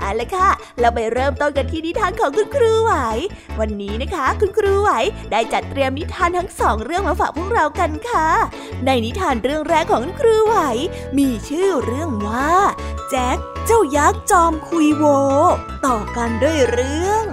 เอาละค่ะ เราไปเริ่มต้นกันที่นิทานของคุณครูไหว วันนี้นะคะ คุณครูไหวได้จัดเตรียมนิทานทั้งสองเรื่องมาฝากพวกเรากันค่ะ ในนิทานเรื่องแรกของคุณครูไหว มีชื่อเรื่องว่า แจ็คเจ้ายักษ์จอมคุยโว ต่อกันด้วยเรื่อง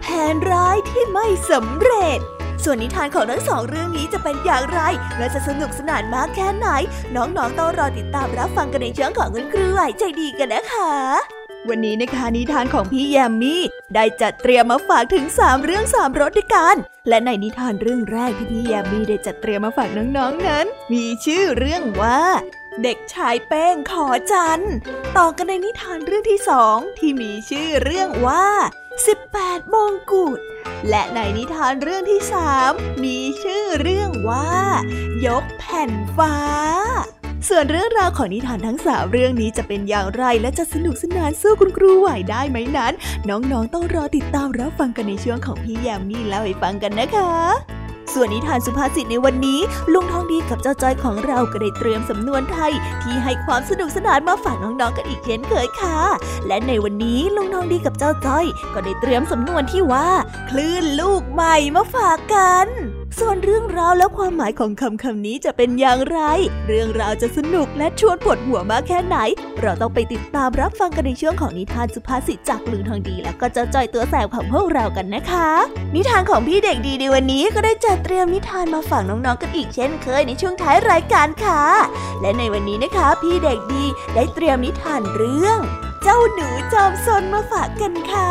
แผนร้ายที่ไม่สำเร็จส่วนนิทานของทั้งสองเรื่องนี้จะเป็นอย่างไร และจะสนุกสนานมากแค่ไหน น้องๆต้องรอติดตามรับฟังกันในช่วงของคุณครูไหวใจดีกันนะคะ วันนี้นะคะนิทานของพี่แยมมี่ได้จัดเตรียมมาฝากถึง 3 เรื่อง 3รสด้วยกัน และในนิทานเรื่องแรกที่พี่แยมมี่ได้จัดเตรียมมาฝากน้องๆนนั้น มีชื่อเรื่องว่า เด็กชายแป้งขอจันต่อกันในนิทานเรื่องที่สองที่มีชื่อเรื่องว่า 18มงกุฎและในนิทานเรื่องที่สามมีชื่อเรื่องว่า ยกแผ่นฟ้า ส่วนเรื่องราวของนิทานทั้งสามเรื่องนี้จะเป็นอย่างไรและจะสนุกสนานสู้คุณครูไหวได้ไหมนั้น น้องๆต้องรอติดตามรับฟังกันในช่วงของพี่ยามีเล่าให้ฟังกันนะคะส่วนนิทานสุภาษิตในวันนี้ ลุงทองดีกับเจ้าจ้อยของเราก็ได้เตรียมสำนวนไทย ที่ให้ความสนุกสนานมาฝากน้องๆกันอีกเช่นเคยค่ะ และในวันนี้ลุงทองดีกับเจ้าจ้อย ก็ได้เตรียมสำนวนที่ว่า คลื่นลูกใหม่มาฝากกัน ส่วนเรื่องราวและความหมายของคำคำนี้จะเป็นอย่างไร เรื่องราวจะสนุกและชวนปวดหัวมากแค่ไหน เราต้องไปติดตามรับฟังกันในช่วงของนิทานสุภาษิตจากลุงทองดี และก็จ้าจ้อยตัวแสบของพวกเรากันนะคะ นิทานของพี่เด็กดีในวันนี้ก็ได้จัดเตรียมนิทานมาฝากน้องๆกันอีกเช่นเคยในช่วงท้ายรายการค่ะ และในวันนี้นะคะ พี่เด็กดีได้เตรียมนิทานเรื่อง เจ้าหนูจอมซนมาฝากกันค่ะ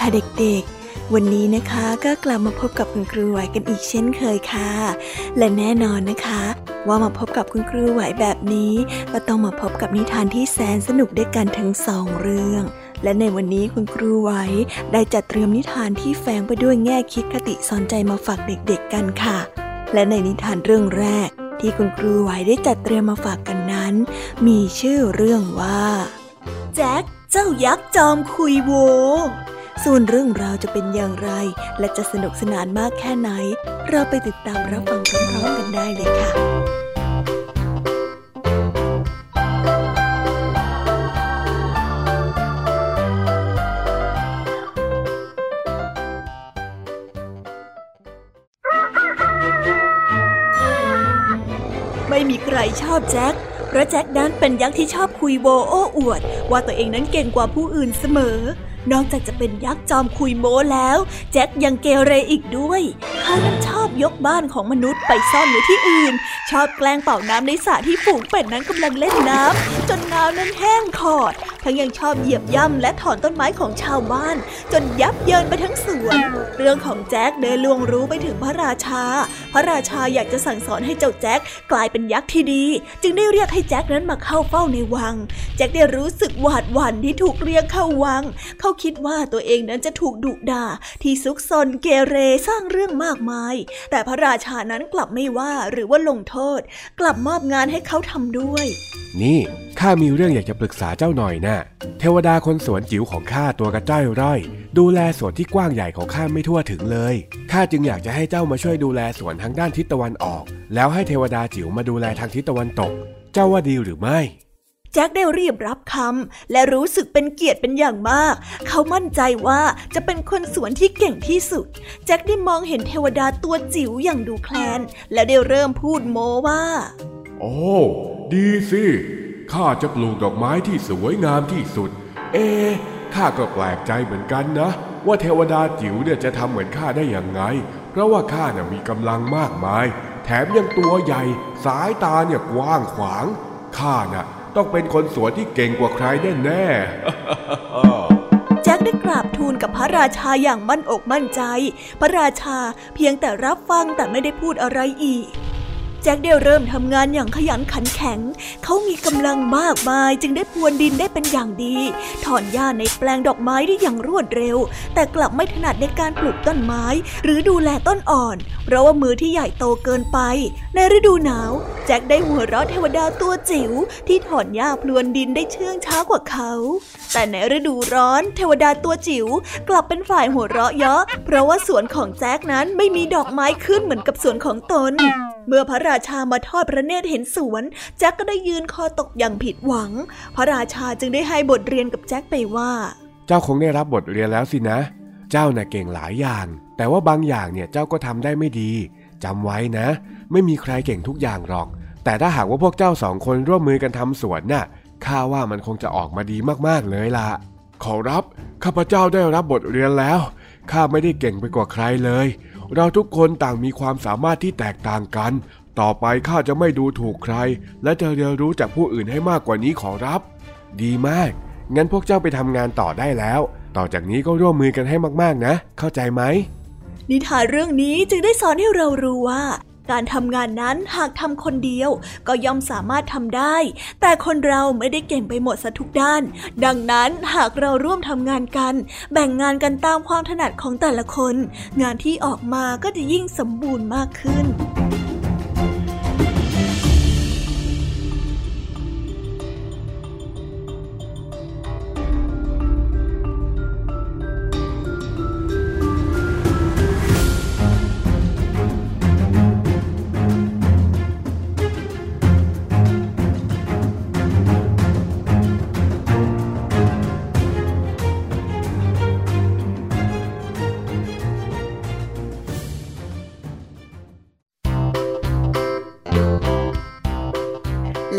ค่ะเด็กๆ วันนี้นะคะก็กลับมาพบกับคุณครูไหวกันอีกเช่นเคยค่ะ และแน่นอนนะคะ ว่ามาพบกับคุณครูไหวแบบนี้ ก็ต้องมาพบกับนิทานที่แสนสนุกด้วยกันทั้งสองเรื่อง และในวันนี้คุณครูไหวได้จัดเตรียมนิทานที่แฝงไปด้วยแง่คิดคติสอนใจมาฝากเด็กๆกันค่ะ และในนิทานเรื่องแรก ที่คุณครูไหวได้จัดเตรียมมาฝากกันนั้น มีชื่อเรื่องว่าแจ็คเจ้ายักษ์จอมคุยโว ส่วนเรื่องราวจะเป็นอย่างไร และจะสนุกสนานมากแค่ไหน เราไปติดตามรับฟังพร้อมๆกันได้เลยค่ะไม่มีใครชอบแจ็ค เพราะแจ็คนั้นเป็นยักษ์ที่ชอบคุยโวโอ้อวด ว่าตัวเองนั้นเก่งกว่าผู้อื่นเสมอ นอกจากจะเป็นยักษ์จอมคุยโม้แล้ว แจ็คยังเกเรอีกด้วย เขานั้นชอบยกบ้านของมนุษย์ไปซ่อนไว้ที่อื่น ชอบแกล้งเป่าน้ำในสระที่ฝูงเป็ดนั้นกำลังเล่นน้ำจนน้ำนั้นแห้งขอด ทั้งยังชอบเหยียบย่ำและถอนต้นไม้ของชาวบ้าน จนยับเยินไปทั้งสวน เรื่องของแจ็คเดินลวงรู้ไปถึงพระราชา พระราชาอยากจะสั่งสอนให้เจ้าแจ็คกลายเป็นยักษ์ที่ดี จึงได้เรียกให้แจ็คนั้นมาเข้าเฝ้าในวัง แจ็คได้รู้สึกหวาดหวั่นที่ถูกเรียกเข้าวัง เขาคิดว่าตัวเองนั้นจะถูกดุด่า ที่ซุกซนเกเรสร้างเรื่องมากมาย แต่พระราชานั้นกลับไม่ว่าหรือว่าลงโทษ กลับมอบงานให้เขาทำด้วย นี่ข้ามีเรื่องอยากจะปรึกษาเจ้าหน่อยนะเทวดาคนสวนจิ๋วของข้าตัวกระจ้อยร่อย ดูแลสวนที่กว้างใหญ่ของข้าไม่ทั่วถึงเลยข้าจึงอยากจะให้เจ้ามาช่วยดูแลสวนทางด้านทิศตะวันออก แล้วให้เทวดาจิ๋วมาดูแลทางทิศตะวันตก เจ้าว่าดีหรือไม่แจ็คได้รีบรับคำและรู้สึกเป็นเกียรติเป็นอย่างมาก เขามั่นใจว่าจะเป็นคนสวนที่เก่งที่สุด แจ็คได้มองเห็นเทวดาตัวจิ๋วอย่างดูแคลน และได้เริ่มพูดโม้ว่า โอ้ ดีสิ ข้าจะปลูกดอกไม้ที่สวยงามที่สุด เอ๊ข้าก็แปลกใจเหมือนกันนะ ว่าเทวดาจิ๋วเนี่ยจะทำเหมือนข้าได้อย่างไง เพราะว่าข้าเนี่ยมีกำลังมากมาย แถมยังตัวใหญ่ สายตาเนี่ยกว้างขวาง ข้าน่ะ ต้องเป็นคนสวนที่เก่งกว่าใครแน่แน่แจ็คได้กราบทูลกับพระราชาอย่างมั่นอกมั่นใจ พระราชาเพียงแต่รับฟังแต่ไม่ได้พูดอะไรอีก แจ็คได้เริ่มทำงานอย่างขยันขันแข็ง เขามีกำลังมากมายจึงได้พรวนดินได้เป็นอย่างดี ถอนหญ้าในแปลงดอกไม้ได้อย่างรวดเร็ว แต่กลับไม่ถนัดในการปลูกต้นไม้ หรือดูแลต้นอ่อน เพราะว่ามือที่ใหญ่โตเกินไป ในฤดูหนาว แจ็คได้หัวเราะเทวดาตัวจิ๋วที่ถอนหญ้าพลวนดินได้เชื่องช้ากว่าเขา แต่ในฤดูร้อน เทวดาตัวจิ๋วกลับเป็นฝ่ายหัวเราะเยาะเพราะว่าสวนของแจ็คนั้นไม่มีดอกไม้ขึ้นเหมือนกับสวนของตน เมื่อพระราราชามาทอดพระเนตรเห็นสวน แจ็คก็ได้ยืนคอตกอย่างผิดหวัง พระราชาจึงได้ให้บทเรียนกับแจ็คไปว่า เจ้าคงได้รับบทเรียนแล้วสินะ เจ้าน่ะเก่งหลายอย่าง แต่ว่าบางอย่างเนี่ยเจ้าก็ทำได้ไม่ดีจำไว้นะ ไม่มีใครเก่งทุกอย่างหรอก แต่ถ้าหากว่าพวกเจ้าสองคนร่วมมือกันทำสวนน่ะข้าว่ามันคงจะออกมาดีมากๆเลยล่ะ ขอรับ ข้าพเจ้าได้รับบทเรียนแล้ว ข้าไม่ได้เก่งไปกว่าใครเลย เราทุกคนต่างมีความสามารถที่แตกต่างกัน ต่อไปข้าจะไม่ดูถูกใคร และจะเรียนรู้จากผู้อื่นให้มากกว่านี้ขอรับ ดีมาก งั้นพวกเจ้าไปทำงานต่อได้แล้ว ต่อจากนี้ก็ร่วมมือกันให้มากๆนะ เข้าใจไหม นิทานเรื่องนี้จึงได้สอนให้เรารู้ว่า การทำงานนั้นหากทำคนเดียวก็ย่อมสามารถทำได้ แต่คนเราไม่ได้เก่งไปหมดซะทุกด้าน ดังนั้นหากเราร่วมทำงานกัน แบ่งงานกันตามความถนัดของแต่ละคน งานที่ออกมาก็จะยิ่งสมบูรณ์มากขึ้น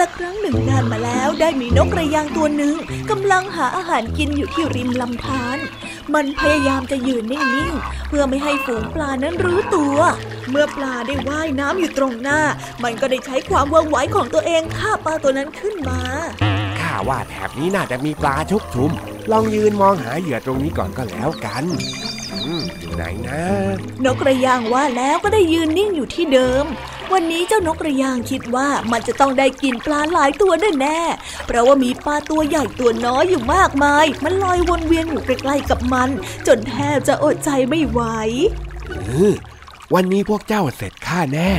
ละครั้งหนึ่งนานมาแล้วได้มีนกกระยางตัวหนึ่งกำลังหาอาหารกินอยู่ที่ริมลำธาร มันพยายามจะยืนนิ่งๆ เพื่อไม่ให้ฝูงปลานั้นรู้ตัว เมื่อปลาได้ว่ายน้ำอยู่ตรงหน้า มันก็ได้ใช้ความว่องไวของตัวเองฆ่าปลาตัวนั้นขึ้นมา ข้าว่าแถบนี้น่าจะมีปลาชุกชุม ลองยืนมองหาเหยื่อตรงนี้ก่อนก็แล้วกันอยู่ไหนนะ นกกระยางว่าแล้วก็ได้ยืนนิ่งอยู่ที่เดิม วันนี้เจ้านกกระยางคิดว่ามันจะต้องได้กินปลาหลายตัวแน่แน่เพราะว่ามีปลาตัวใหญ่ตัวน้อยอยู่มากมาย มันลอยวนเวียนอยู่ใกล้ๆกับมัน จนแทบจะอดใจไม่ไหว วันนี้พวกเจ้าเสร็จข้าแน่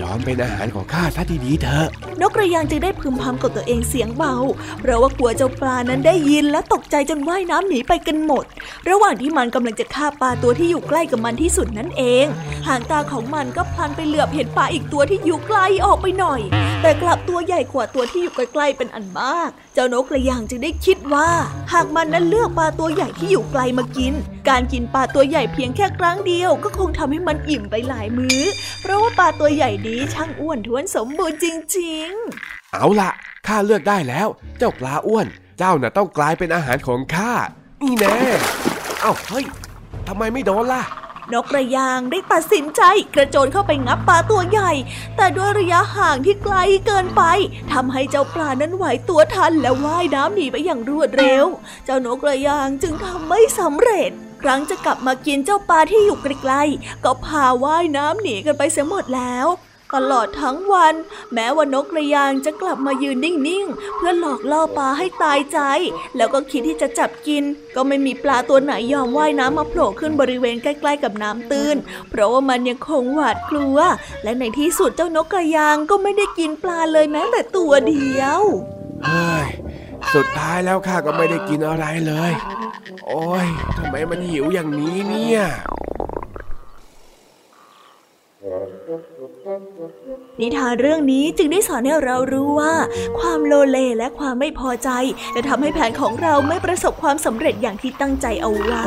ยอมเป็นอาหารของข้าซะดีๆเถอะ นกกระยางจึงได้พึมพำกับตัวเองเสียงเบา เพราะว่ากลัวเจ้าปลานั้นได้ยินและตกใจจนว่ายน้ำหนีไปกันหมด ระหว่างที่มันกำลังจะฆ่าปลาตัวที่อยู่ใกล้กับมันที่สุดนั่นเอง หางตาของมันก็พลันไปเหลือบเห็นปลาอีกตัวที่อยู่ไกลออกไปหน่อย แต่กลับตัวใหญ่กว่าตัวที่อยู่ใกล้ๆเป็นอันมาก เจ้านกกระยางจึงได้คิดว่า หากมันนั้นเลือกปลาตัวใหญ่ที่อยู่ไกลมากิน การกินปลาตัวใหญ่เพียงแค่ครั้งเดียวก็คงทำให้มันอิ่มไปหลายมื้อ เพราะว่าปลาตัวใหญ่นี้ช่างอ้วนท้วนสมบูรณ์จริงๆ เอาละข้าเลือกได้แล้ว เจ้าปลาอ้วน เจ้าน่ะต้องกลายเป็นอาหารของข้า นี่แน่เอ้าเฮ้ยทำไมไม่โดนล่ะนกกระยางได้ตัดสินใจกระโจนเข้าไปงับปลาตัวใหญ่ แต่ด้วยระยะห่างที่ไกลเกินไปทำให้เจ้าปลานั้นไหวตัวทันและว่ายน้ำหนีไปอย่างรวดเร็ว เจ้านกกระยางจึงทำไม่สำเร็จ ครั้งจะกลับมากินเจ้าปลาที่อยู่ใกลๆก็พาว่ายน้ำหนีกันไปเสียหมดแล้วตลอดทั้งวัน แม้ว่านกกระยางจะกลับมายืนนิ่งๆ เพื่อหลอกล่อปลาให้ตายใจ แล้วก็คิดที่จะจับกิน ก็ไม่มีปลาตัวไหนยอมว่ายน้ำมาโผล่ขึ้นบริเวณใกล้ๆกับน้ำตื้น เพราะว่ามันยังคงหวาดกลัว และในที่สุดเจ้านกกระยางก็ไม่ได้กินปลาเลยแม้แต่ตัวเดียวเฮ้ย สุดท้ายแล้วข้าก็ไม่ได้กินอะไรเลย โอ้ยทำไมมันหิวอย่างนี้เนี่ยนิทานเรื่องนี้จึงได้สอนให้เรารู้ว่า ความโลเลและความไม่พอใจจะทำให้แผนของเราไม่ประสบความสำเร็จอย่างที่ตั้งใจเอาไว้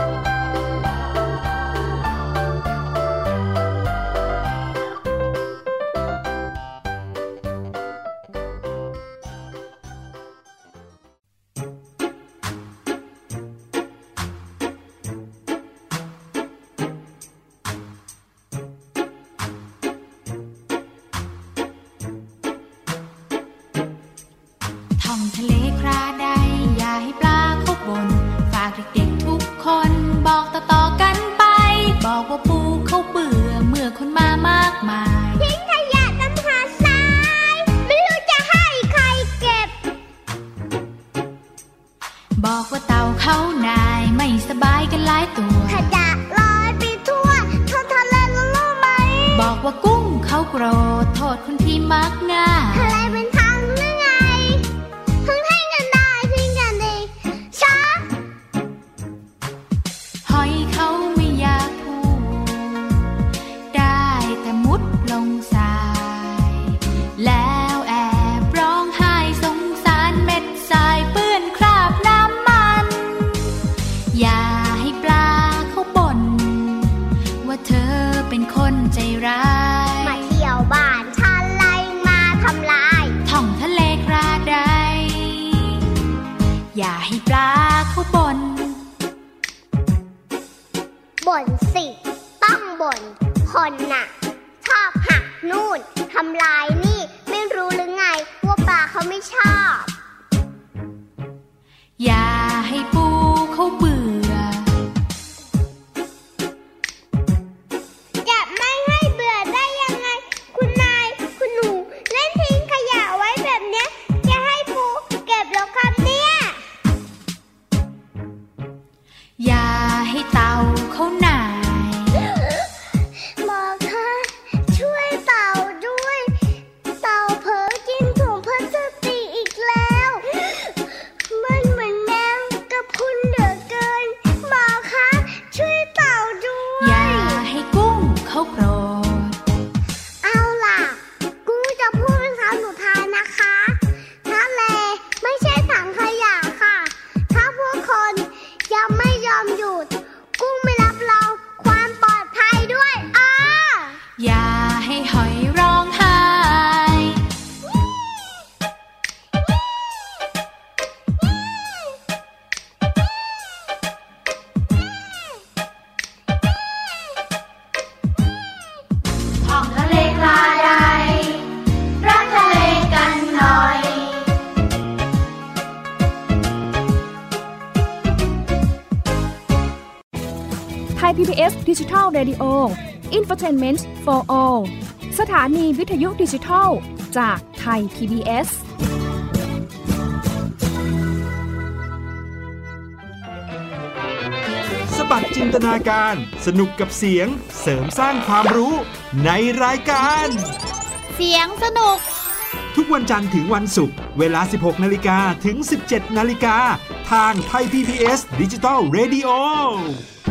บ่นสิต้องบ่นคนน่มักนู่นทำลาย ไ Radio Infotainment for All สถานีวิทยุดิจิทัล จากไทย PBS สบัดจินตนาการ สนุกกับเสียง เสริมสร้างความรู้ในรายการ เสียงสนุก ทุกวันจันทร์ถึงวันศุกร์ เวลา 16 นาฬิกาถึง 17 นาฬิกา ทางไทย PPS ดิจิทัล Radio ั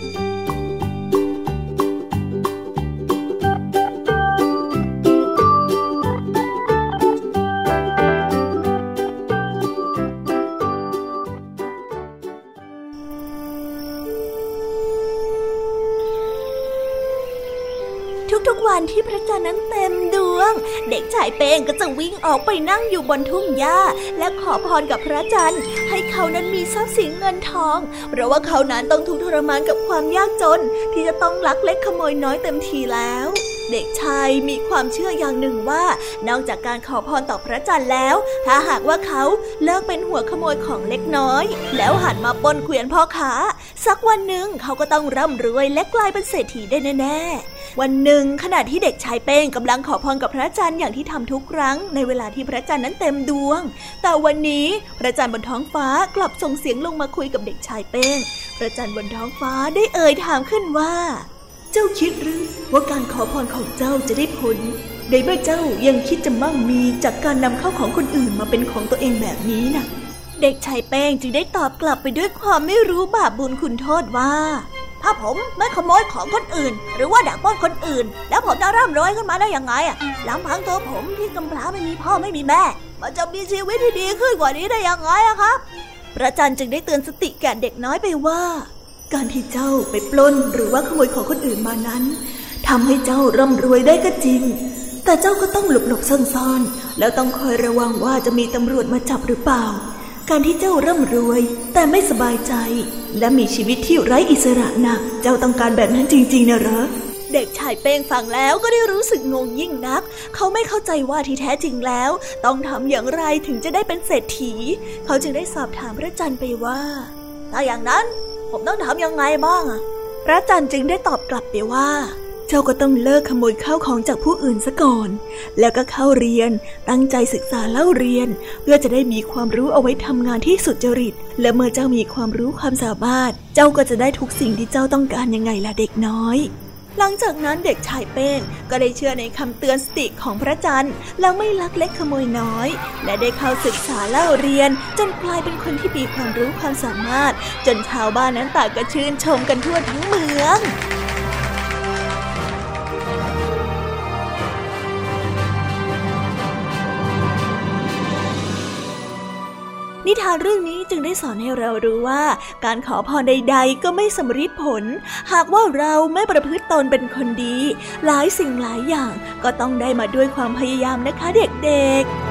ทุกๆวันที่พระจันทร์นั้นเต็มดวง เด็กชายเป้งก็จะวิ่งออกไปนั่งอยู่บนทุ่งหญ้า และขอพรกับพระจันทร์ ให้เขานั้นมีทรัพย์สินเงินทอง เพราะว่าเขานั้นต้องทุกข์ทรมานกับความยากจน ที่จะต้องลักเล็กขโมยน้อยเต็มทีแล้วเด็กชายมีความเชื่ออย่างหนึ่งว่า นอกจากการขอพรต่อพระจันทร์แล้ว ถ้าหากว่าเขาเลิกเป็นหัวขโมยของเล็กน้อย แล้วหันมาปนเกวียนพ่อค้า สักวันหนึ่งเขาก็ต้องร่ำรวยและกลายเป็นเศรษฐีได้แน่ๆ วันหนึ่งขณะที่เด็กชายเป้งกำลังขอพรกับพระจันทร์อย่างที่ทำทุกครั้งในเวลาที่พระจันทร์นั้นเต็มดวง แต่วันนี้พระจันทร์บนท้องฟ้ากลับส่งเสียงลงมาคุยกับเด็กชายเป้ง พระจันทร์บนท้องฟ้าได้เอ่ยถามขึ้นว่า เจ้าคิดหรือว่าการขอพรของเจ้าจะได้ผลในเมื่อเจ้ายังคิดจะมั่งมีจากการนำเข้าของคนอื่นมาเป็นของตัวเองแบบนี้นะ เด็กชายแป้งจึงได้ตอบกลับไปด้วยความไม่รู้บาปบุญคุณโทษว่า ถ้าผมไม่ขโมยของคนอื่น หรือว่าดักป้อนคนอื่น แล้วผมจะร่ำรวยขึ้นมาได้ยังไงอะลำพังตัวผมที่กำพร้าไม่มีพ่อไม่มีแม่ มันจะมีชีวิตที่ดีขึ้นกว่านี้ได้ยังไงอะครับพระจันทร์จึงได้เตือนสติแก่เด็กน้อยไปว่า การที่เจ้าไปปล้นหรือว่าขโมยของคนอื่นมานั้นทำให้เจ้าร่ำรวยได้ก็จริง แต่เจ้าก็ต้องหลบหลบซ่อนๆแล้วต้องคอยระวังว่าจะมีตำรวจมาจับหรือเปล่า การที่เจ้าร่ำรวย แต่ไม่สบายใจ และมีชีวิตที่ไร้อิสระนะเจ้าต้องการแบบนั้นจริง ๆนะเหรอเด็กชายเป้งฟังแล้วก็ได้รู้สึกงงยิ่งนัก เขาไม่เข้าใจว่าที่แท้จริงแล้ว ต้องทำอย่างไรถึงจะได้เป็นเศรษฐี เขาจึงได้สอบถามพระจันทร์ไปว่า ถ้าอย่างนั้นผมต้องทำยังไงบ้างอะพระจันทร์จึงได้ตอบกลับไปว่า เจ้าก็ต้องเลิกขโมยข้าวของจากผู้อื่นซะก่อน แล้วก็เข้าเรียน ตั้งใจศึกษาเล่าเรียน เพื่อจะได้มีความรู้เอาไว้ทำงานที่สุดจริต และเมื่อเจ้ามีความรู้ความสามารถ เจ้าก็จะได้ทุกสิ่งที่เจ้าต้องการยังไงล่ะเด็กน้อยหลังจากนั้นเด็กชายเป้งก็ได้เชื่อในคำเตือนสติของพระจันทร์แล้วไม่ลักเล็กขโมยน้อย และได้เข้าศึกษาเล่าเรียน จนกลายเป็นคนที่มีความรู้ความสามารถ จนชาวบ้านนั้นต่างก็ชื่นชมกันทั่วทั้งเมือง นิทานเรื่องนี้จึงได้สอนให้เรารู้ว่า การขอพรใด ๆ ก็ไม่สำเร็จผล หากว่าเราไม่ประพฤติตนเป็นคนดี หลายสิ่งหลายอย่างก็ต้องได้มาด้วยความพยายามนะคะเด็กๆ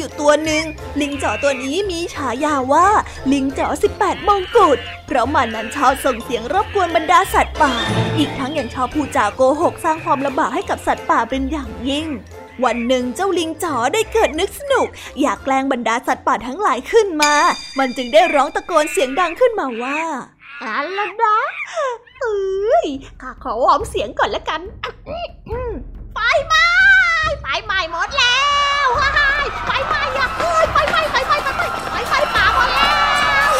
ออยู่ตัวหนึ่งลิงจ๋อตัวนี้มีฉายาว่า ลิงจ๋อ18มงกุฎเพราะมันนั้นชอบส่งเสียงรบกวนบรรดาสัตว์ป่า อีกทั้งยังชอบพูดจาโกหกสร้างความลำบากให้กับสัตว์ป่าเป็นอย่างยิ่งวันหนึ่งเจ้าลิงจ๋อได้เกิดนึกสนุก อยากแกล้งบรรดาสัตว์ป่าทั้งหลายขึ้นมา มันจึงได้ร้องตะโกนเสียงดังขึ้นมาว่าอะไรนะเอ้ยข้าขอวอร์มเสียงก่อนละกันไฟไหม้ไฟไหม้หมดแล้ว ไฟไหม้อะไฟไหม้ไฟไหม้ไฟไหม้ไฟไหม้ป่าหมดแล้ว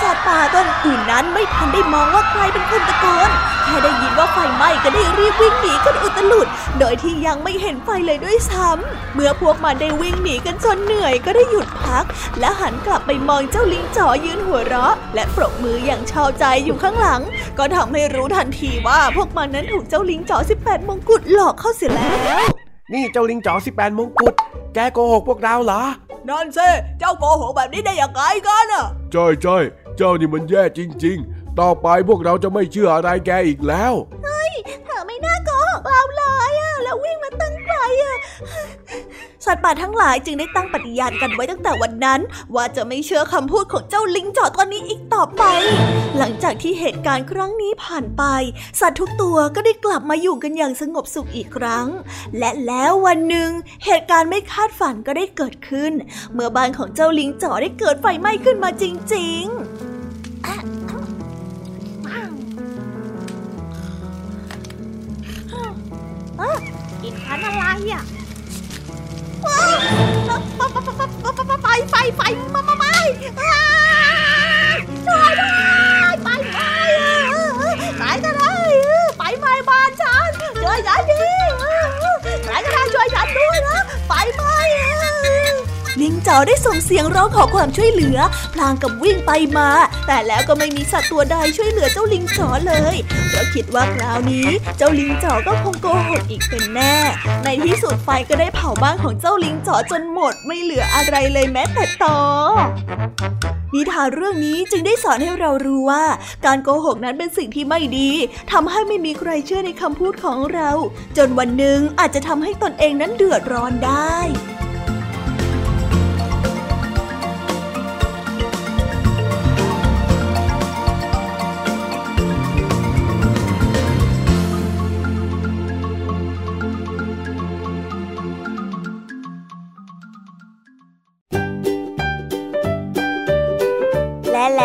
สัตว์ป่าตัวอื่นนั้นไม่ทันได้มองว่าใครเป็นคนตะโกนแค่ได้ยินว่าไฟไหม้ก็ได้รีบวิ่งหนีกันอุตลุด โดยที่ยังไม่เห็นไฟเลยด้วยซ้ำเมื่อพวกมันได้วิ่งหนีกันจนเหนื่อยก็ได้หยุดพัก และหันกลับไปมองเจ้าลิงจ๋อยืนหัวเราะ และปรบมืออย่างชาวใจอยู่ข้างหลัง ก็ทำให้รู้ทันทีว่าพวกมันนั้นถูกเจ้าลิงจ๋อ18 มงกุฎหลอกเข้าเสียแล้ว นี่เจ้าลิงจ๋อ18มงกุฎแกโกหกพวกเราเหรอนั่นสิเจ้าโกหกแบบนี้ได้ยังไงกันอะใช่ใช่เจ้านี่มันแย่จริง ๆ ต่อไปพวกเราจะไม่เชื่ออะไรแกอีกแล้ว เฮ้ยเธอไม่น่าโกหก เราเลยอะแล้ววิ่งมาตั้งไกลอะสัตว์ป่าทั้งหลายจึงได้ตั้งปฏิญาณกันไว้ตั้งแต่วันนั้น ว่าจะไม่เชื่อคำพูดของเจ้าลิงจอตัวนี้อีกต่อไป หลังจากที่เหตุการณ์ครั้งนี้ผ่านไป สัตว์ทุกตัวก็ได้กลับมาอยู่กันอย่างสงบสุขอีกครั้ง และแล้ววันหนึ่งเหตุการณ์ไม่คาดฝันก็ได้เกิดขึ้น เมื่อบ้านของเจ้าลิงจ่อได้เกิดไฟไหม้ขึ้นมาจริง ๆ ฉันอะไรอะไปไปไปมามาไม่ช่วยด้วย ลิงจ๋อได้ส่งเสียงร้องขอความช่วยเหลือ พลางกับวิ่งไปมา แต่แล้วก็ไม่มีสัตว์ตัวใดช่วยเหลือเจ้าลิงจ๋อเลยเพราะคิดว่าคราวนี้เจ้าลิงจ๋อก็คงโกหกอีกเป็นแน่ ในที่สุดไฟก็ได้เผาบ้านของเจ้าลิงจ๋อจนหมดไม่เหลืออะไรเลยแม้แต่ตอนิทานเรื่องนี้จึงได้สอนให้เรารู้ว่า การโกหกนั้นเป็นสิ่งที่ไม่ดีทำให้ไม่มีใครเชื่อในคำพูดของเรา จนวันหนึ่งอาจจะทำให้ตนเองนั้นเดือดร้อนได้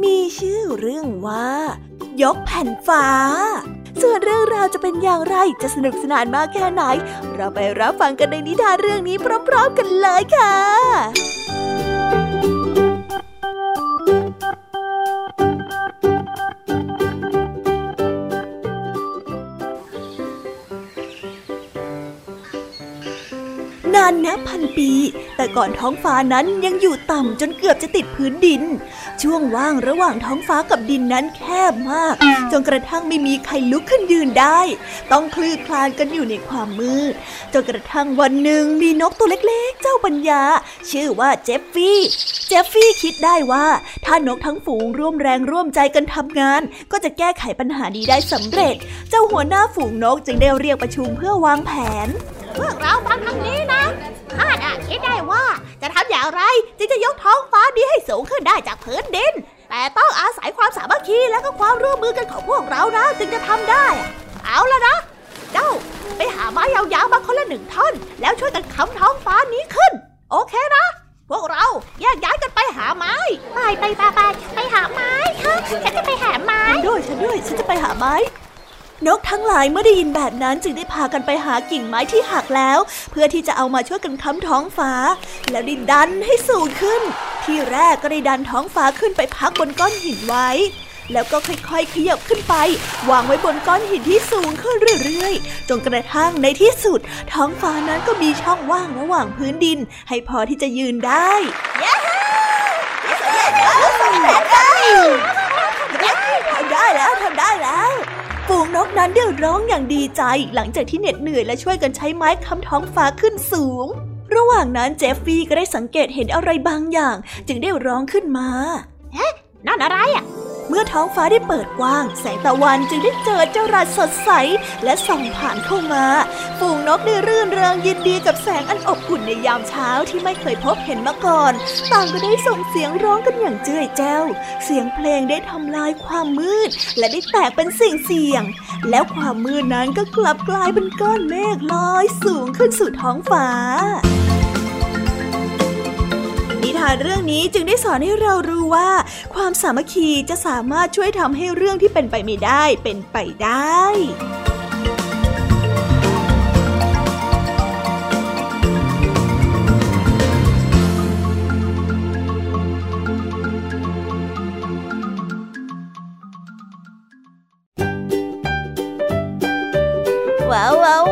มีชื่อเรื่องว่า ยกแผ่นฟ้า ส่วนเรื่องราวจะเป็นอย่างไรจะสนุกสนานมากแค่ไหน เราไปรับฟังกันในนิทานเรื่องนี้พร้อมๆกันเลยค่ะนานนับพันปี แต่ก่อนท้องฟ้านั้นยังอยู่ต่ำจนเกือบจะติดพื้นดิน ช่วงว่างระหว่างท้องฟ้ากับดินนั้นแคบมาก จนกระทั่งไม่มีใครลุกขึ้นยืนได้ ต้องคลือคลานกันอยู่ในความมืด จนกระทั่งวันหนึ่งมีนกตัวเล็กๆ เจ้าปัญญา ชื่อว่าเจฟฟี่ เจฟฟี่คิดได้ว่า ถ้านกทั้งฝูงร่วมแรงร่วมใจกันทำงาน ก็จะแก้ไขปัญหานี้ได้สำเร็จ เจ้าหัวหน้าฝูงนกจึงได้เรียกประชุมเพื่อวางแผน พวกเราฟังทางนี้นะข้าน่ะคิดได้ว่าจะทำอย่างไรจึงจะยกท้องฟ้านี้ให้สูงขึ้นได้จากพื้นดิน แต่ต้องอาศัยความสามัคคีและก็ความร่วมมือกันของพวกเรานะจึงจะทำได้ เอาละนะ เจ้าไปหาไม้ยาวๆมาคนละหนึ่งท่อน แล้วช่วยกันค้ำท้องฟ้านี้ขึ้น โอเคนะ พวกเราแยกย้ายกันไปหาไม้ ไปไปไปไปไปหาไม้ค่ะฉันจะไปหาไม้ฉันด้วยฉันด้วยฉันจะไปหาไม้ นกทั้งหลายเมื่อได้ยินแบบนั้นจึงได้พากันไปหากิ่งไม้ที่หักแล้ว เพื่อที่จะเอามาช่วยกันค้ำท้องฟ้า แล้วได้ดันให้สูงขึ้น ที่แรกก็ได้ดันท้องฟ้าขึ้นไปพักบนก้อนหินไว้แล้วก็ค่อยๆ ขยับขึ้นไป วางไว้บนก้อนหินที่สูงขึ้นเรื่อยๆ จนกระทั่งในที่สุด ท้องฟ้านั้นก็มีช่องว่างระหว่างพื้นดิน ให้พอที่จะยืนได้ทำได้แล้วทำได้แล้วฝูง นั้นได้ร้องอย่างดีใจหลังจากที่เหน็ดเหนื่อยและช่วยกันใช้ไม้ค้ำท้องฟ้าขึ้นสูง ระหว่างนั้นเจฟฟี่ก็ได้สังเกตเห็นอะไรบางอย่าง จึงได้ร้องขึ้นมา เฮ้นั่นอะไรอะ เมื่อท้องฟ้าได้เปิดกว้าง แสงตะวันจึงได้เจอเจ้าราสดใส และส่องผ่านเข้ามา ฝูงนกได้รื่นเริงยินดีกับแสงอันอบอุ่นในยามเช้าที่ไม่เคยพบเห็นมาก่อน ต่างก็ได้ส่งเสียงร้องกันอย่างเจ้ยแจ้ว เสียงเพลงได้ทำลายความมืด และได้แตกเป็นสิ่งเสียง แล้วความมืดนั้นก็กลับกลายเป็นก้อนเมฆลอยสูงขึ้นสู่ท้องฟ้า นิทานเรื่องนี้จึงได้สอนให้เรารู้ว่า ความสามัคคีจะสามารถช่วยทำให้เรื่องที่เป็นไปไม่ได้เป็นไปได้ว้าวว้าวว้า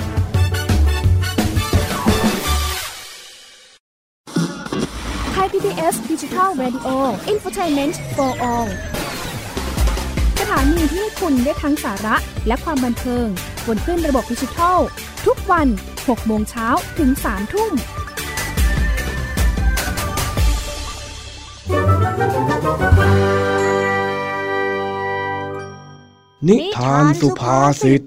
ย PBS Digital Radio infotainment for all สถานีที่คุณได้ทั้งสาระและความบันเทิงบนคลื่นระบบดิจิทัล ทุกวัน 6 โมงเช้าถึง 3 ทุ่ม นิทานสุภาษิต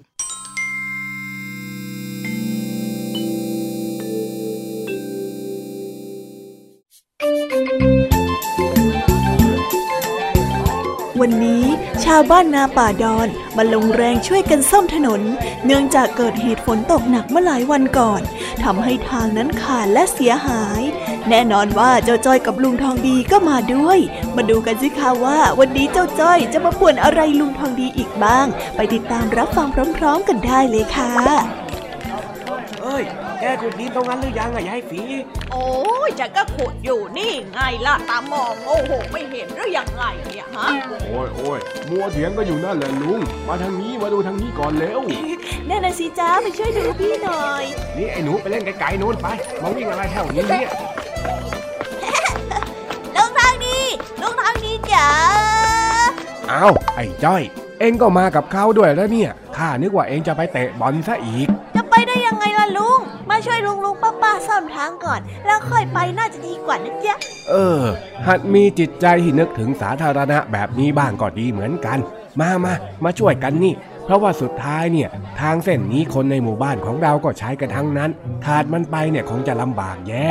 าวบ้านนาป่าดอนมาลงแรงช่วยกันซ่อมถนน เนื่องจากเกิดเหตุฝนตกหนักเมื่อหลายวันก่อนทำให้ทางนั้นขาดและเสียหาย แน่นอนว่าเจ้าจ้อยกับลุงทองดีก็มาด้วย มาดูกันสิคะว่า วันนี้เจ้าจ้อยจะมาป่วนอะไรลุงทองดีอีกบ้าง ไปติดตามรับฟังพร้อม ๆ กันได้เลยค่ะ เอ้ย กขุดดินตรงนั้นหรือยังอะยายฝีโอ้ยฉันก็ขุดอยู่นี่ไงล่ะตามองโอ้โหไม่เห็นหรือยังไงเนี่ยฮะโอ้ยโอ้ยมัวเถียงก็อยู่นั่นแหละลุง มาทางนี้มาดูทางนี้ก่อนเร็วแน่นะสิจ้าไปช่วยดูพี่หน่อย นี่ไอ้หนูไปเล่นไกลๆนู้นไปมาวิ่งอะไรแถวนี้เนี่ยลุงทางนี้ลุงทางนี้จ๋าอ้าวไอ้จ้อย เอ็งก็มากับเขาด้วยแล้วเนี่ยข้านึกว่าเอ็งจะไปเตะบอลซะอีกจะ ไปได้ยังไงล่ะลุง มาช่วยลุงลุงป้าป้าซ่อมทางก่อน แล้วค่อยไปน่าจะดีกว่านะจ๊ะ เออ หัดมีจิตใจที่นึกถึงสาธารณะแบบนี้บ้างก็ดีเหมือนกัน มามามาช่วยกันนี่ เพราะว่าสุดท้ายเนี่ย ทางเส้นนี้คนในหมู่บ้านของเราก็ใช้กันทั้งนั้น ขาดมันไปเนี่ยคงจะลำบากแย่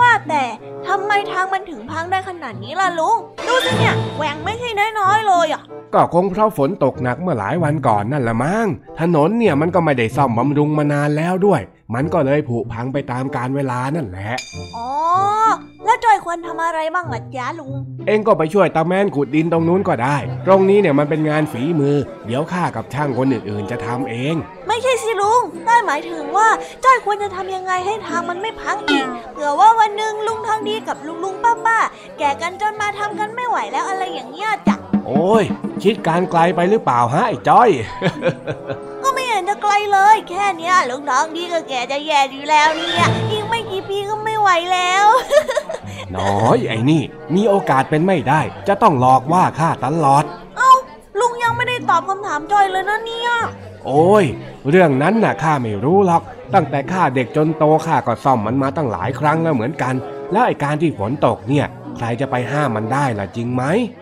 ว่าแต่ทำไมทางมันถึงพังได้ขนาดนี้ล่ะลุง ดูสิเนี่ยแหว่งไม่ใช่น้อยๆเลยอะ ก็คงเพราะฝนตกหนักเมื่อหลายวันก่อนนั่นละมั้ง ถนนเนี่ยมันก็ไม่ได้ซ่อมบำรุงมานานแล้วด้วย มันก็เลยผุพังไปตามกาลเวลานั่นแหละ อ๋อ แล้วจอยควรทำอะไรบ้างล่ะจ๊ะลุง เองก็ไปช่วยตาแมนขุดดินตรงนู้นก็ได้ ตรงนี้เนี่ยมันเป็นงานฝีมือ เดี๋ยวข้ากับช่างคนอื่นๆจะทำเอง ไม่ใช่สิลุงได้หมายถึงว่าจอยควรจะทำยังไงให้ทางมันไม่พังอีก เผื่อว่าวันหนึ่งลุงทองดีกับลุงลุงป้าป้าแก่กันจนมาทำกันไม่ไหวแล้วอะไรอย่างเงี้ยจ้ะโอ้ย คิดการไกลไปหรือเปล่าฮะไอ้จ้อย ก็ไม่เห็นจะไกลเลย แค่เนี้ยลุงทองดีก็แก่จะแย่อยู่แล้วเนี่ยอีกไม่กี่ปีก็ไม่ไหวแล้ว น้อยไอ้นี่ มีโอกาสเป็นไม่ได้ จะต้องหลอกว่าข้าตลอด เอ้าลุงยังไม่ได้ตอบคำถามจอยเลยนะเนี่ย โอ้ย เรื่องนั้นน่ะข้าไม่รู้หรอก ตั้งแต่ข้าเด็กจนโตข้าก็ซ่อมมันมาตั้งหลายครั้งแล้วเหมือนกัน แล้วไอ้การที่ฝนตกเนี่ย ใครจะไปห้ามมันได้ล่ะจริงไหมอืม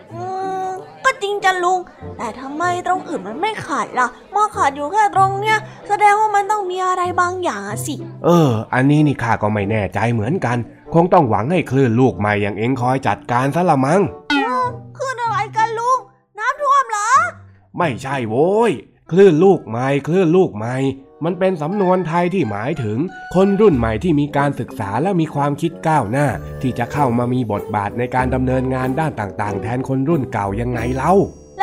ก็จริงจ้ะลุง แต่ทำไมตรงอื่นมันไม่ขาดล่ะมาขาดอยู่แค่ตรงเนี้ย แสดงว่ามันต้องมีอะไรบางอย่างอะสิ เออ อันนี้นี่ข้าก็ไม่แน่ใจเหมือนกัน คงต้องหวังให้คลื่นลูกใหม่อย่างเอ็งคอยจัดการซะละมั้งขึ้นอะไรกันลุง น้ำท่วมเหรอ ไม่ใช่โว้ย คลื่นลูกใหม่คลื่นลูกใหม่มันเป็นสำนวนไทยที่หมายถึง คนรุ่นใหม่ที่มีการศึกษาและมีความคิดก้าวหน้า ที่จะเข้ามามีบทบาทในการดำเนินงานด้านต่างๆ แทนคนรุ่นเก่ายังไงเล่า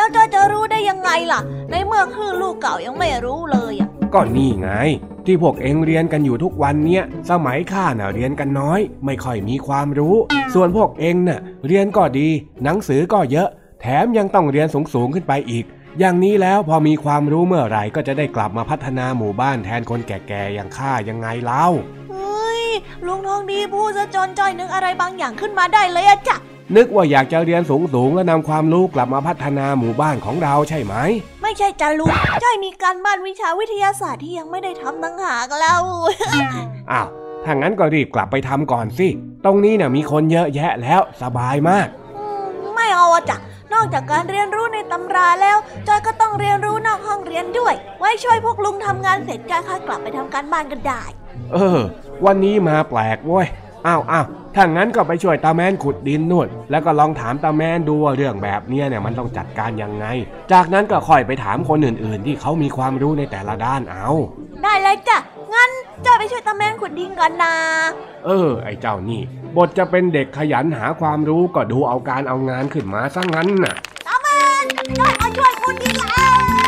แล้วจอยจะรู้ได้ยังไงล่ะ ในเมื่อคลื่นลูกเก่ายังไม่รู้เลยอะก็นี่ไง ที่พวกเองเรียนกันอยู่ทุกวันเนี้ยสมัยข้าน่ะเรียนกันน้อย ไม่ค่อยมีความรู้ ส่วนพวกเองน่ะเรียนก็ดี หนังสือก็เยอะ แถมยังต้องเรียนสูงๆขึ้นไปอีก อย่างนี้แล้วพอมีความรู้เมื่อไหร่ก็จะได้กลับมาพัฒนาหมู่บ้านแทนคนแก่ๆอย่างข้ายังไงเล่าเฮ้ยลุงทองดีพูดซะจนจอยนึกอะไรบางอย่างขึ้นมาได้เลยอะจ้ะ นึกว่าอยากจะเรียนสูงๆและนำความรู้กลับมาพัฒนาหมู่บ้านของเราใช่ไหม ไม่ใช่จ้ะลุงจอยมีการบ้านวิชาวิทยาศาสตร์ที่ยังไม่ได้ทำตั้งหากแล้วอ้าวถ้างั้นก็รีบกลับไปทำก่อนสิ ตรงนี้เนี่ยมีคนเยอะแยะแล้วสบายมากอืมไม่เอาอะจ้ะนอกจากการเรียนรู้ในตำราแล้ว จอยก็ต้องเรียนรู้นอกห้องเรียนด้วย ไว้ช่วยพวกลุงทำงานเสร็จจอยค่อยกลับไปทำการบ้านกันได้ เออ วันนี้มาแปลกเว้ย อ้าวอ้าวถ้างั้นก็ไปช่วยตาแมนขุดดินนู่น แล้วก็ลองถามตาแมนดูว่าเรื่องแบบเนี้ยเนี่ยมันต้องจัดการยังไง จากนั้นก็ค่อยไปถามคนอื่นๆ ที่เขามีความรู้ในแต่ละด้านเอา ได้เลยจ้ะ งั้นเจ้าไปช่วยตาแมนขุดดินก่อนนะเออ ไอ้เจ้านี่ บทจะเป็นเด็กขยันหาความรู้ก็ดูเอาการเอางานขึ้นมาซะงั้นน่ะ ตาแมนเจ้ามาช่วยขุดดินแล้ว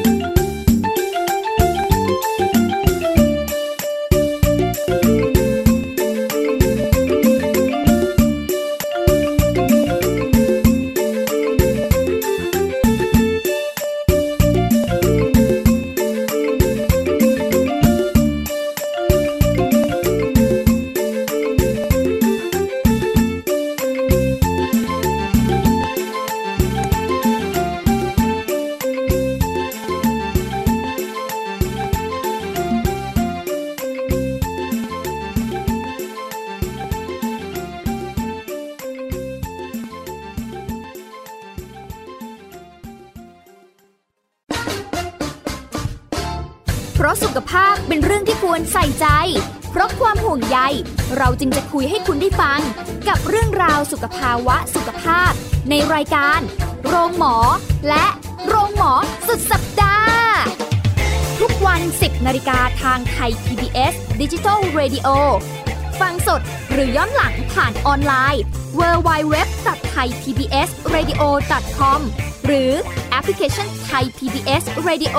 www.thaipbsradiocom หรือแอปพลิเคชัน Thai PBS Radio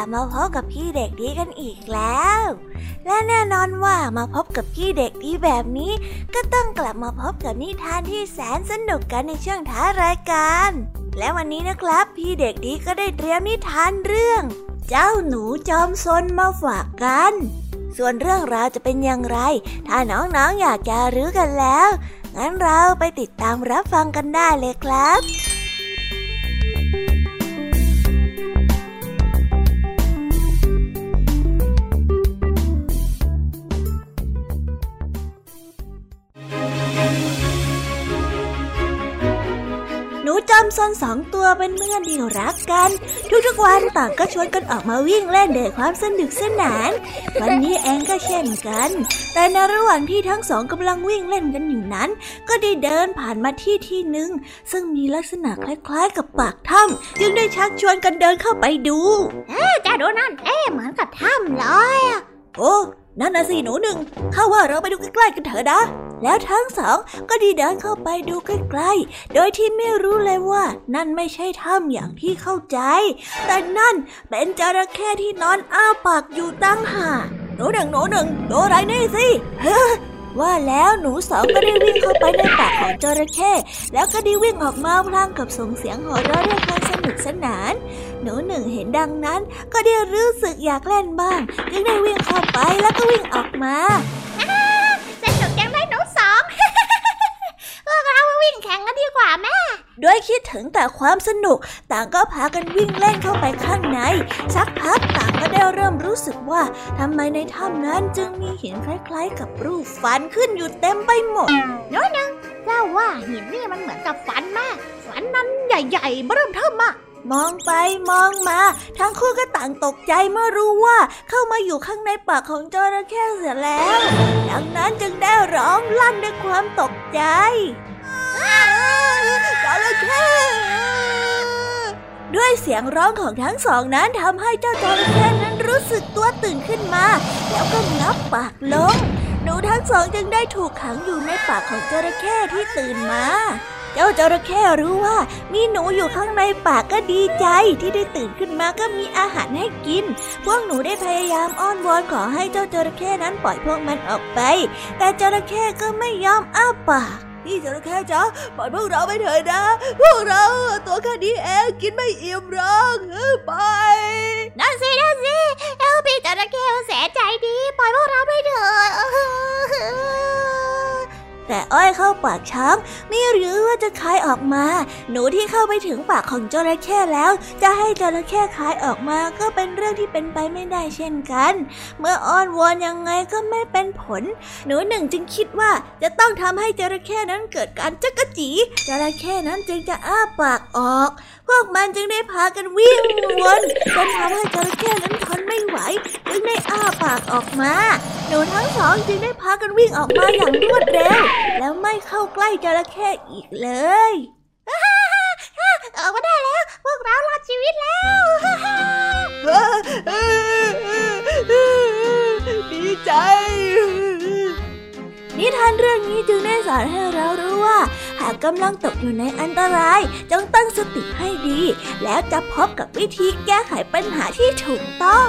ลับมาพบกับพี่เด็กดีกันอีกแล้ว และแน่นอนว่ามาพบกับพี่เด็กดีแบบนี้ ก็ต้องกลับมาพบกับนิทานที่แสนสนุกกันในช่วงท้ารายการ และวันนี้นะครับ พี่เด็กดีก็ได้เตรียมนิทานเรื่อง เจ้าหนูจอมซนมาฝากกัน ส่วนเรื่องราวจะเป็นอย่างไร ถ้าน้องๆออยากจะรู้กันแล้ว งั้นเราไปติดตามรับฟังกันได้เลยครับ หนูจอมซนสองตัวเป็นเพื่อนที่รักกัน ทุกๆวันต่างก็ชวนกันออกมาวิ่งเล่นด้วยความสนุกสนาน วันนี้เองก็เช่นกัน แต่ในระหว่างที่ทั้งสองกำลังวิ่งเล่นกันอยู่นั้น ก็ได้เดินผ่านมาที่ที่หนึ่งซึ่งมีลักษณะคล้ายๆ กับปากถ้ำจึงได้ชักชวนกันเดินเข้าไปดูเจ้าดูนั่นเอ๊ะเหมือนกับถ้ำเลยอะโอ้ นั่นนะสิหนูหนึ่งข้าว่าเราไปดูใกล้ๆกันเถอะนะ แล้วทั้งสองก็ดีเดินเข้าไปดูใกล้ๆ โดยที่ไม่รู้เลยว่า นั่นไม่ใช่ถ้ำอย่างที่เข้าใจ แต่นั่นเป็นจระเข้ที่นอนอ้าปากอยู่ตั้งหาหนูหนึ่งหนูหนึ่งดูอะไรนี่สิ ว่าแล้วหนูสองก็ได้วิ่งเข้าไปในปากของจระเข้แล้วก็ได้วิ่งออกมาพลางกับส่งเสียงหัวเราะด้วยความสนุกสนาน หนูหนึ่งเห็นดังนั้น ก็ได้รู้สึกอยากเล่นบ้าง จึงได้วิ่งเข้าไปแล้วก็วิ่งออกมา แข่งกันดีกว่าแม่ ด้วยคิดถึงแต่ความสนุก ต่างก็พากันวิ่งเล่นเข้าไปข้างใน สักพักต่างก็ได้เริ่มรู้สึกว่าทำไมในถ้ำนั้นจึงมีหินคล้ายๆ กับรูปฟันขึ้นอยู่เต็มไปหมดโน้นนึงเจ้าว่าหินนี่มันเหมือนกับฟันมากฟันนั้นใหญ่ๆเริ่มเทิมมากมองไปมองมา ทั้งคู่ก็ต่างตกใจเมื่อรู้ว่าเข้ามาอยู่ข้างในปากของจระเข้เสียแล้ว ดังนั้นจึงได้ร้องลั่นด้วยความตกใจ จระเข้ด้วยเสียงร้องของทั้งสองนั้นทำให้เจ้าจระเข้นั้นรู้สึกตัวตื่นขึ้นมา แล้วก็งับปากลงหนูทั้งสองจึงได้ถูกขังอยู่ในปากของจระเข้ที่ตื่นมา เจ้าจระเข้รู้ว่า มีหนูอยู่ข้างในปากก็ดีใจที่ได้ตื่นขึ้นมาก็มีอาหารให้กิน พวกหนูได้พยายามอ้อนวอนขอให้เจ้าจระเข้นั้นปล่อยพวกมันออกไป แต่จระเข้ก็ไม่ยอมอ้าปาก นี่จระเข้จ้าปล่อยพวกเราไปเถิดนะ พวกเราตัวแค่นี้เองกินไม่อิ่มหรอกเออไปนั่นสินั่นสิเออพี่จระเข้แสนใจดี ปล่อยพวกเราไปเถอะ แต่อ้อยเข้าปากช้างไม่รู้ว่าจะคายออกมา หนูที่เข้าไปถึงปากของจระเข้แล้ว จะให้จระเข้คายออกมาก็เป็นเรื่องที่เป็นไปไม่ได้เช่นกัน เมื่ออ้อนวอนยังไงก็ไม่เป็นผล หนูหนึ่งจึงคิดว่าจะต้องทำให้จระเข้นั้นเกิดการจักกะจีจระเข้นั้นจึงจะอ้าปากออก พวกมันจึงได้พากันวิ่งวนจนทำให้จระเข้นั้นทนไม่ไหวจึงได้อ้าปากออกมา หนูทั้งสองจึงได้พากันวิ่งออกมาอย่างรวดเร็วแล้วไม่เข้าใกล้จระเข้อีกเลยออกมาได้แล้ว พวกเรารอดชีวิตแล้วดีใจนิทานเรื่องนี้จึงได้สอนให้เรารู้ว่า หากกำลังตกอยู่ในอันตราย จงตั้งสติให้ดี แล้วจะพบกับวิธีแก้ไขปัญหาที่ถูกต้อง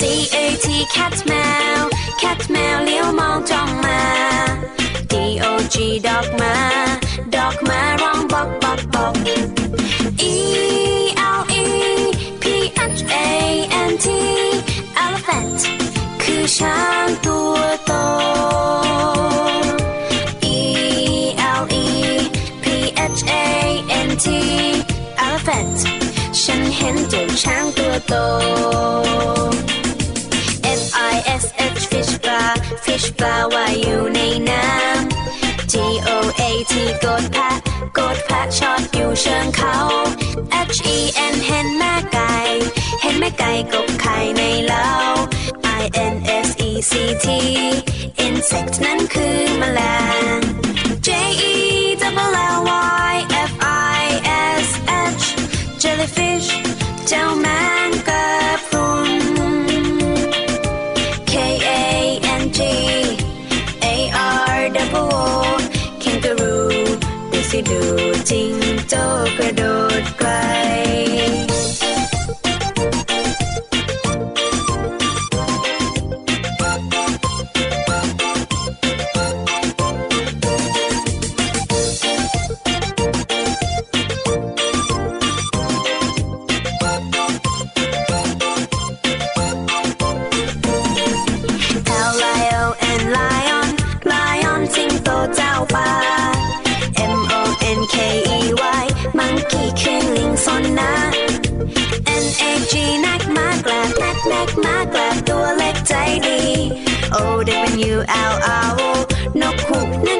C A T cat แมว cat แมวเลี้ยวมองจ้องมา D O G dog มา dog มาร้องบอกบอกบอก E L E P H A N T elephant คือช้างตัวโต E L E P H A N T elephant ฉันเห็นเจ้าช้างตัวโต ปลาว่ายอยู่ในน้ำ G O A T กดแพะกดแพะช็อตอยู่เชิงเขา H E N เห็นแม่ไก่ เห็นแม่ไก่กบไข่ในเล้า I N S E C T insect นั้นคือแมลง จิงโจ้กระโดดไกล กเล็กมากลับตัวเล็กใจดี โอได็เป็น U L R นกขุกนั้น